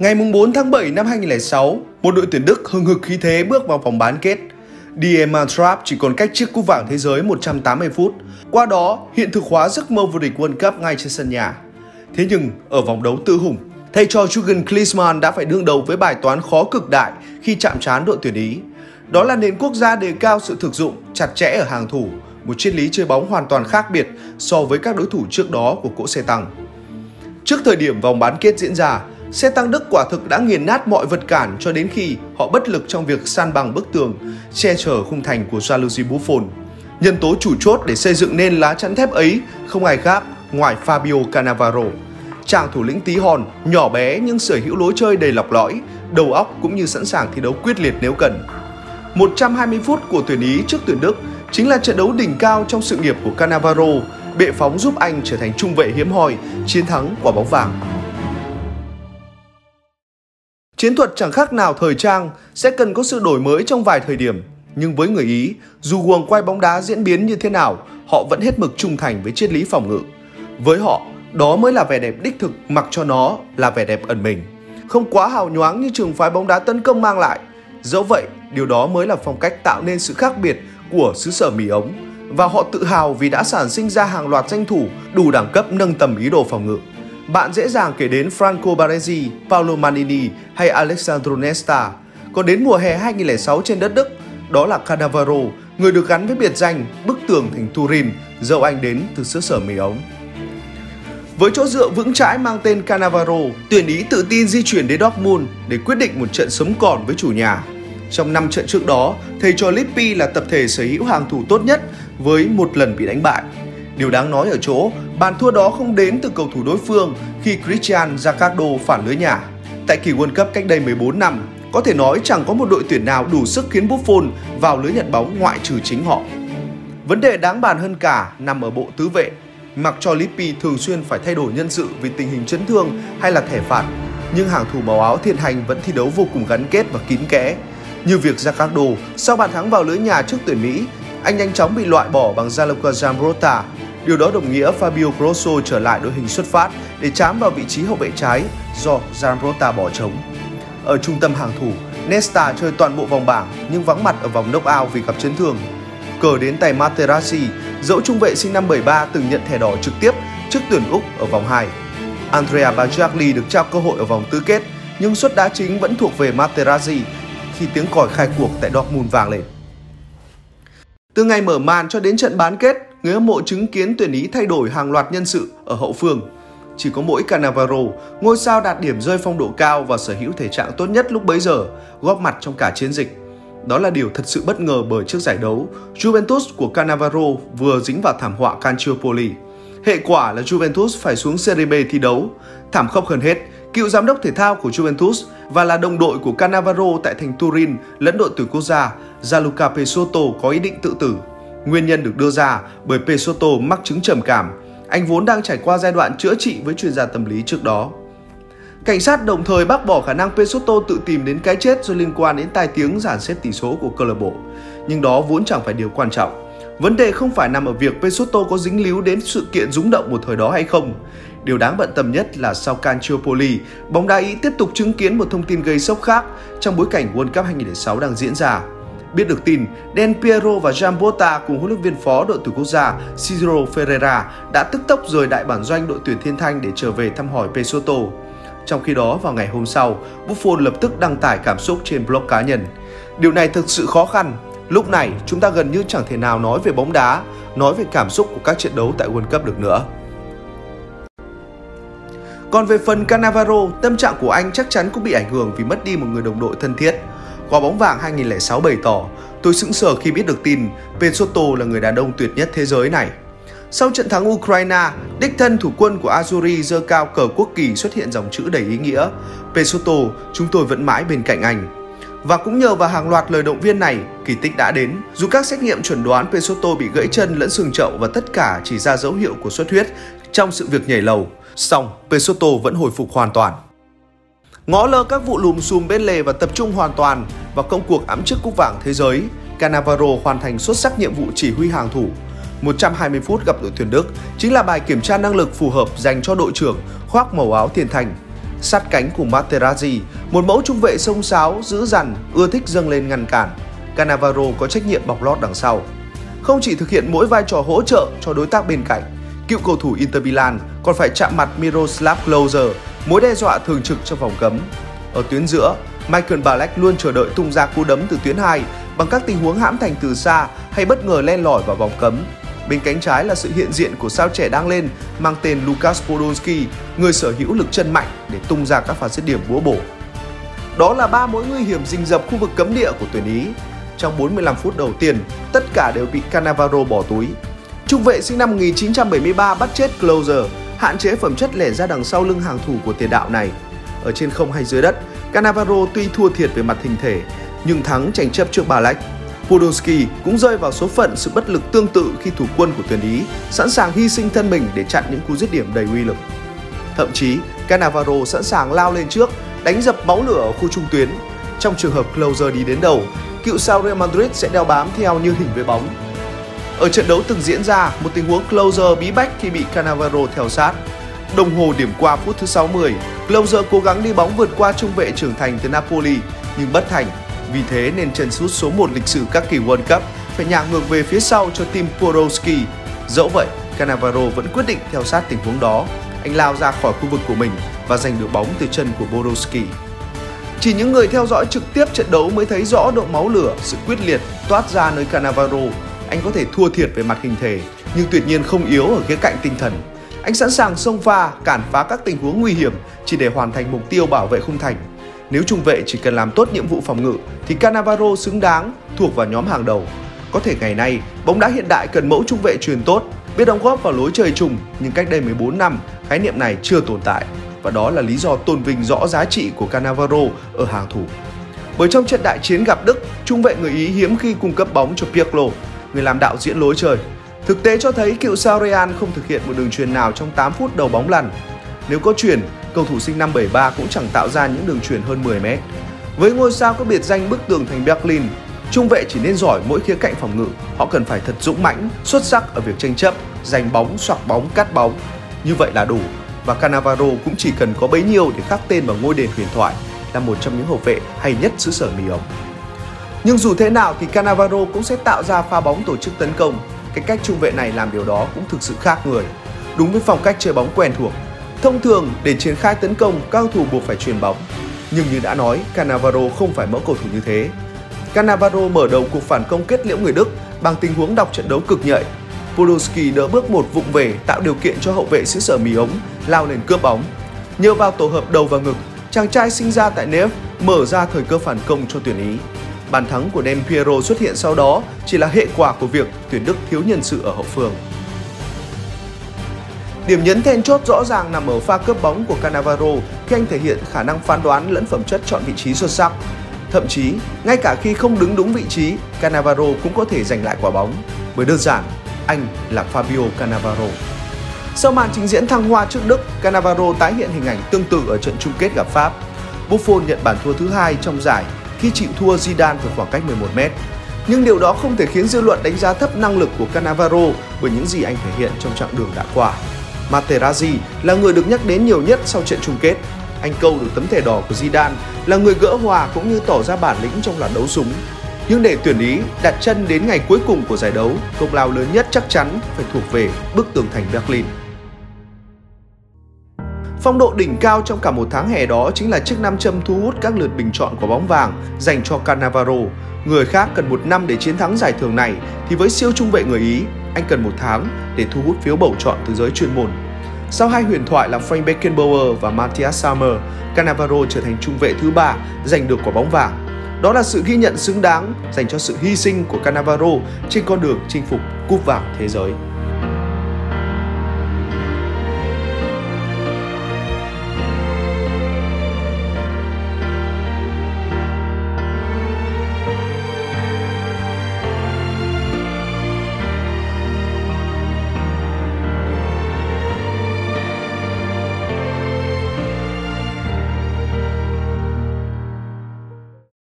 Ngày 4 tháng 7 năm 2006, một đội tuyển Đức hừng hực khí thế bước vào vòng bán kết. Diemer Trap chỉ còn cách chiếc cúp vàng thế giới 180 phút. Qua đó, hiện thực hóa giấc mơ vô địch World Cup ngay trên sân nhà. Thế nhưng, ở vòng đấu tư hùng, thầy trò Jurgen Klinsmann đã phải đương đầu với bài toán khó cực đại khi chạm trán đội tuyển Ý. Đó là nền quốc gia đề cao sự thực dụng, chặt chẽ ở hàng thủ, một triết lý chơi bóng hoàn toàn khác biệt so với các đối thủ trước đó của cỗ xe tăng. Trước thời điểm vòng bán kết diễn ra, xe tăng Đức quả thực đã nghiền nát mọi vật cản cho đến khi họ bất lực trong việc san bằng bức tường, che chở khung thành của Jalousie Buffon. Nhân tố chủ chốt để xây dựng nên lá chắn thép ấy không ai khác ngoài Fabio Cannavaro. Chàng thủ lĩnh tí hon, nhỏ bé nhưng sở hữu lối chơi đầy lọc lõi, đầu óc cũng như sẵn sàng thi đấu quyết liệt nếu cần. 120 phút của tuyển Ý trước tuyển Đức chính là trận đấu đỉnh cao trong sự nghiệp của Cannavaro, bệ phóng giúp anh trở thành trung vệ hiếm hoi, chiến thắng quả bóng vàng. Chiến thuật chẳng khác nào thời trang, sẽ cần có sự đổi mới trong vài thời điểm. Nhưng với người Ý, dù guồng quay bóng đá diễn biến như thế nào, họ vẫn hết mực trung thành với triết lý phòng ngự. Với họ, đó mới là vẻ đẹp đích thực mặc cho nó là vẻ đẹp ẩn mình. Không quá hào nhoáng như trường phái bóng đá tấn công mang lại. Dẫu vậy, điều đó mới là phong cách tạo nên sự khác biệt của xứ sở mì ống và họ tự hào vì đã sản sinh ra hàng loạt danh thủ đủ đẳng cấp nâng tầm ý đồ phòng ngự. Bạn dễ dàng kể đến Franco Baresi, Paolo Maldini hay Alessandro Nesta. Còn đến mùa hè 2006 trên đất Đức, đó là Cannavaro, người được gắn với biệt danh bức tường thành Turin, dẫu anh đến từ xứ sở mì ống. Với chỗ dựa vững chãi mang tên Cannavaro, tuyển Ý tự tin di chuyển đến Dortmund để quyết định một trận sống còn với chủ nhà. Trong 5 trận trước đó, thầy trò Lippi là tập thể sở hữu hàng thủ tốt nhất với một lần bị đánh bại. Điều đáng nói ở chỗ, bàn thua đó không đến từ cầu thủ đối phương khi Christian Zaccardo phản lưới nhà. Tại kỳ World Cup cách đây 14 năm, có thể nói chẳng có một đội tuyển nào đủ sức khiến Buffon vào lưới nhận bóng ngoại trừ chính họ. Vấn đề đáng bàn hơn cả nằm ở bộ tứ vệ. Mặc cho Lippi thường xuyên phải thay đổi nhân sự vì tình hình chấn thương hay là thẻ phạt, nhưng hàng thủ màu áo thiên hành vẫn thi đấu vô cùng gắn kết và kín kẽ. Như việc Zaccardo sau bàn thắng vào lưới nhà trước tuyển Mỹ, anh nhanh chóng bị loại bỏ bằng Gianluca Zambrotta Điều đó đồng nghĩa Fabio Grosso trở lại đội hình xuất phát để chám vào vị trí hậu vệ trái do Zambrotta bỏ trống. Ở trung tâm hàng thủ, Nesta chơi toàn bộ vòng bảng nhưng vắng mặt ở vòng knock-out vì gặp chấn thương. Cờ đến tay Materazzi, dẫu trung vệ sinh năm 73 từng nhận thẻ đỏ trực tiếp trước tuyển Úc ở vòng 2. Andrea Baggio được trao cơ hội ở vòng tứ kết nhưng suất đá chính vẫn thuộc về Materazzi khi tiếng còi khai cuộc tại Dortmund vang lên. Từ ngày mở màn cho đến trận bán kết, người hâm mộ chứng kiến tuyển Ý thay đổi hàng loạt nhân sự ở hậu phương. Chỉ có mỗi Cannavaro, ngôi sao đạt điểm rơi phong độ cao và sở hữu thể trạng tốt nhất lúc bấy giờ, góp mặt trong cả chiến dịch. Đó là điều thật sự bất ngờ bởi trước giải đấu, Juventus của Cannavaro vừa dính vào thảm họa Calciopoli. Hệ quả là Juventus phải xuống Serie B thi đấu. Thảm khốc hơn hết, cựu giám đốc thể thao của Juventus và là đồng đội của Cannavaro tại thành Turin lẫn đội tuyển quốc gia, Gianluca Pesotto có ý định tự tử. Nguyên nhân được đưa ra bởi Pesotto mắc chứng trầm cảm. Anh vốn đang trải qua giai đoạn chữa trị với chuyên gia tâm lý trước đó. Cảnh sát đồng thời bác bỏ khả năng Pesotto tự tìm đến cái chết do liên quan đến tai tiếng giản xếp tỷ số của câu lạc bộ. Nhưng đó vốn chẳng phải điều quan trọng. Vấn đề không phải nằm ở việc Pesotto có dính líu đến sự kiện rúng động một thời đó hay không. Điều đáng bận tâm nhất là sau Calciopoli, bóng đá Ý tiếp tục chứng kiến một thông tin gây sốc khác trong bối cảnh World Cup 2006 đang diễn ra. Biết được tin, Den Piero và Giambotta cùng huấn luyện viên phó đội tuyển quốc gia Ciro Ferreira đã tức tốc rời đại bản doanh đội tuyển Thiên Thanh để trở về thăm hỏi Pesotto. Trong khi đó, vào ngày hôm sau, Buffon lập tức đăng tải cảm xúc trên blog cá nhân. Điều này thực sự khó khăn. Lúc này, chúng ta gần như chẳng thể nào nói về bóng đá, nói về cảm xúc của các trận đấu tại World Cup được nữa. Còn về phần Cannavaro, tâm trạng của anh chắc chắn cũng bị ảnh hưởng vì mất đi một người đồng đội thân thiết. Quả bóng vàng 2006 bày tỏ, tôi sững sờ khi biết được tin Pesotto là người đàn ông tuyệt nhất thế giới này. Sau trận thắng Ukraine, đích thân thủ quân của Azuri dơ cao cờ quốc kỳ xuất hiện dòng chữ đầy ý nghĩa Pesotto, chúng tôi vẫn mãi bên cạnh anh. Và cũng nhờ vào hàng loạt lời động viên này, kỳ tích đã đến. Dù các xét nghiệm chuẩn đoán Pesotto bị gãy chân lẫn xương chậu và tất cả chỉ ra dấu hiệu của xuất huyết trong sự việc nhảy lầu, song Pesotto vẫn hồi phục hoàn toàn. Ngó lơ các vụ lùm xùm bên lề và tập trung hoàn toàn vào công cuộc ẵm chức cúp vàng thế giới, Cannavaro hoàn thành xuất sắc nhiệm vụ chỉ huy hàng thủ. 120 phút gặp đội tuyển Đức chính là bài kiểm tra năng lực phù hợp dành cho đội trưởng khoác màu áo tiền thành. sát cánh cùng Materazzi, một mẫu trung vệ sông sáo, dữ dằn, ưa thích dâng lên ngăn cản. Cannavaro có trách nhiệm bọc lót đằng sau. Không chỉ thực hiện mỗi vai trò hỗ trợ cho đối tác bên cạnh, cựu cầu thủ Inter Milan còn phải chạm mặt Miroslav Klose, mối đe dọa thường trực trong vòng cấm. Ở tuyến giữa, Michael Ballack luôn chờ đợi tung ra cú đấm từ tuyến 2 bằng các tình huống hãm thành từ xa hay bất ngờ len lỏi vào vòng cấm. Bên cánh trái là sự hiện diện của sao trẻ đang lên mang tên Lukas Podolski, người sở hữu lực chân mạnh để tung ra các pha dứt điểm búa bổ. Đó là ba mối nguy hiểm rình rập khu vực cấm địa của tuyển Ý. Trong 45 phút đầu tiên, tất cả đều bị Cannavaro bỏ túi. Trung vệ sinh năm 1973 bắt chết Closer, hạn chế phẩm chất lẻ ra đằng sau lưng hàng thủ của tiền đạo này. Ở trên không hay dưới đất, Cannavaro tuy thua thiệt về mặt hình thể, nhưng thắng tranh chấp trước Balak. Podolski cũng rơi vào số phận sự bất lực tương tự khi thủ quân của tuyển Ý sẵn sàng hy sinh thân mình để chặn những cú dứt điểm đầy uy lực. Thậm chí, Cannavaro sẵn sàng lao lên trước, đánh dập máu lửa ở khu trung tuyến. Trong trường hợp Closer đi đến đầu, cựu sao Real Madrid sẽ đeo bám theo như hình với bóng. Ở trận đấu từng diễn ra, một tình huống Closer bí bách khi bị Cannavaro theo sát. Đồng hồ điểm qua phút thứ 60, Closer cố gắng đi bóng vượt qua trung vệ trưởng thành từ Napoli nhưng bất thành. Vì thế nên chân sút số 1 lịch sử các kỳ World Cup phải nhả ngược về phía sau cho team Podolski. Dẫu vậy, Cannavaro vẫn quyết định theo sát tình huống đó. Anh lao ra khỏi khu vực của mình và giành được bóng từ chân của Borowski. Chỉ những người theo dõi trực tiếp trận đấu mới thấy rõ độ máu lửa, sự quyết liệt toát ra nơi Cannavaro. Anh có thể thua thiệt về mặt hình thể, nhưng tuyệt nhiên không yếu ở khía cạnh tinh thần. Anh sẵn sàng xông pha, cản phá các tình huống nguy hiểm chỉ để hoàn thành mục tiêu bảo vệ khung thành. Nếu trung vệ chỉ cần làm tốt nhiệm vụ phòng ngự thì Cannavaro xứng đáng thuộc vào nhóm hàng đầu. Có thể ngày nay, bóng đá hiện đại cần mẫu trung vệ truyền tốt, biết đóng góp vào lối chơi chung, nhưng cách đây 14 năm, khái niệm này chưa tồn tại. Và đó là lý do tôn vinh rõ giá trị của Cannavaro ở hàng thủ. Bởi trong trận đại chiến gặp Đức, trung vệ người Ý hiếm khi cung cấp bóng cho Pirlo, người làm đạo diễn lối chơi. Thực tế cho thấy cựu sao Real không thực hiện một đường truyền nào trong 8 phút đầu bóng lăn. Nếu có chuyển, cầu thủ sinh năm 73 cũng chẳng tạo ra những đường truyền hơn 10 mét. Với ngôi sao có biệt danh bức tường thành Berlin, trung vệ chỉ nên giỏi mỗi khía cạnh phòng ngự, họ cần phải thật dũng mãnh, xuất sắc ở việc tranh chấp, giành bóng, xoạc bóng, cắt bóng. Như vậy là đủ. Và Cannavaro cũng chỉ cần có bấy nhiêu để khắc tên vào ngôi đền huyền thoại, là một trong những hậu vệ hay nhất xứ sở mì ống. Nhưng dù thế nào thì Cannavaro cũng sẽ tạo ra pha bóng tổ chức tấn công. Cái cách trung vệ này làm điều đó cũng thực sự khác người. Đúng với phong cách chơi bóng quen thuộc, Thông thường, để triển khai tấn công, các cầu thủ buộc phải truyền bóng. Nhưng như đã nói, Cannavaro không phải mẫu cầu thủ như thế. Cannavaro mở đầu cuộc phản công kết liễu người Đức bằng tình huống đọc trận đấu cực nhạy. Podolski đỡ bước một vụng về tạo điều kiện cho hậu vệ xứ sở mì ống lao lên cướp bóng. Nhờ vào tổ hợp đầu và ngực, chàng trai sinh ra tại Nef mở ra thời cơ phản công cho tuyển Ý. Bàn thắng của Del Piero xuất hiện sau đó chỉ là hệ quả của việc tuyển Đức thiếu nhân sự ở hậu phương. Điểm nhấn then chốt rõ ràng nằm ở pha cướp bóng của Cannavaro khi anh thể hiện khả năng phán đoán lẫn phẩm chất chọn vị trí xuất sắc. Thậm chí, ngay cả khi không đứng đúng vị trí, Cannavaro cũng có thể giành lại quả bóng. Bởi đơn giản, anh là Fabio Cannavaro. Sau màn trình diễn thăng hoa trước Đức, Cannavaro tái hiện hình ảnh tương tự ở trận chung kết gặp Pháp. Buffon nhận bàn thua thứ hai trong giải khi chịu thua Zidane với khoảng cách 11 mét. Nhưng điều đó không thể khiến dư luận đánh giá thấp năng lực của Cannavaro bởi những gì anh thể hiện trong chặng đường đã qua. Materazzi là người được nhắc đến nhiều nhất sau trận chung kết. Anh câu được tấm thẻ đỏ của Zidane là người gỡ hòa cũng như tỏ ra bản lĩnh trong loạt đấu súng. Nhưng để tuyển Ý đặt chân đến ngày cuối cùng của giải đấu, công lao lớn nhất chắc chắn phải thuộc về bức tường thành Berlin. Phong độ đỉnh cao trong cả một tháng hè đó chính là chiếc nam châm thu hút các lượt bình chọn của bóng vàng dành cho Cannavaro. Người khác cần một năm để chiến thắng giải thưởng này thì với siêu trung vệ người Ý, anh cần một tháng để thu hút phiếu bầu chọn từ giới chuyên môn. Sau hai huyền thoại là Frank Beckenbauer và Matthias Sammer, Cannavaro trở thành trung vệ thứ ba giành được quả bóng vàng. Đó là sự ghi nhận xứng đáng dành cho sự hy sinh của Cannavaro trên con đường chinh phục cúp vàng thế giới.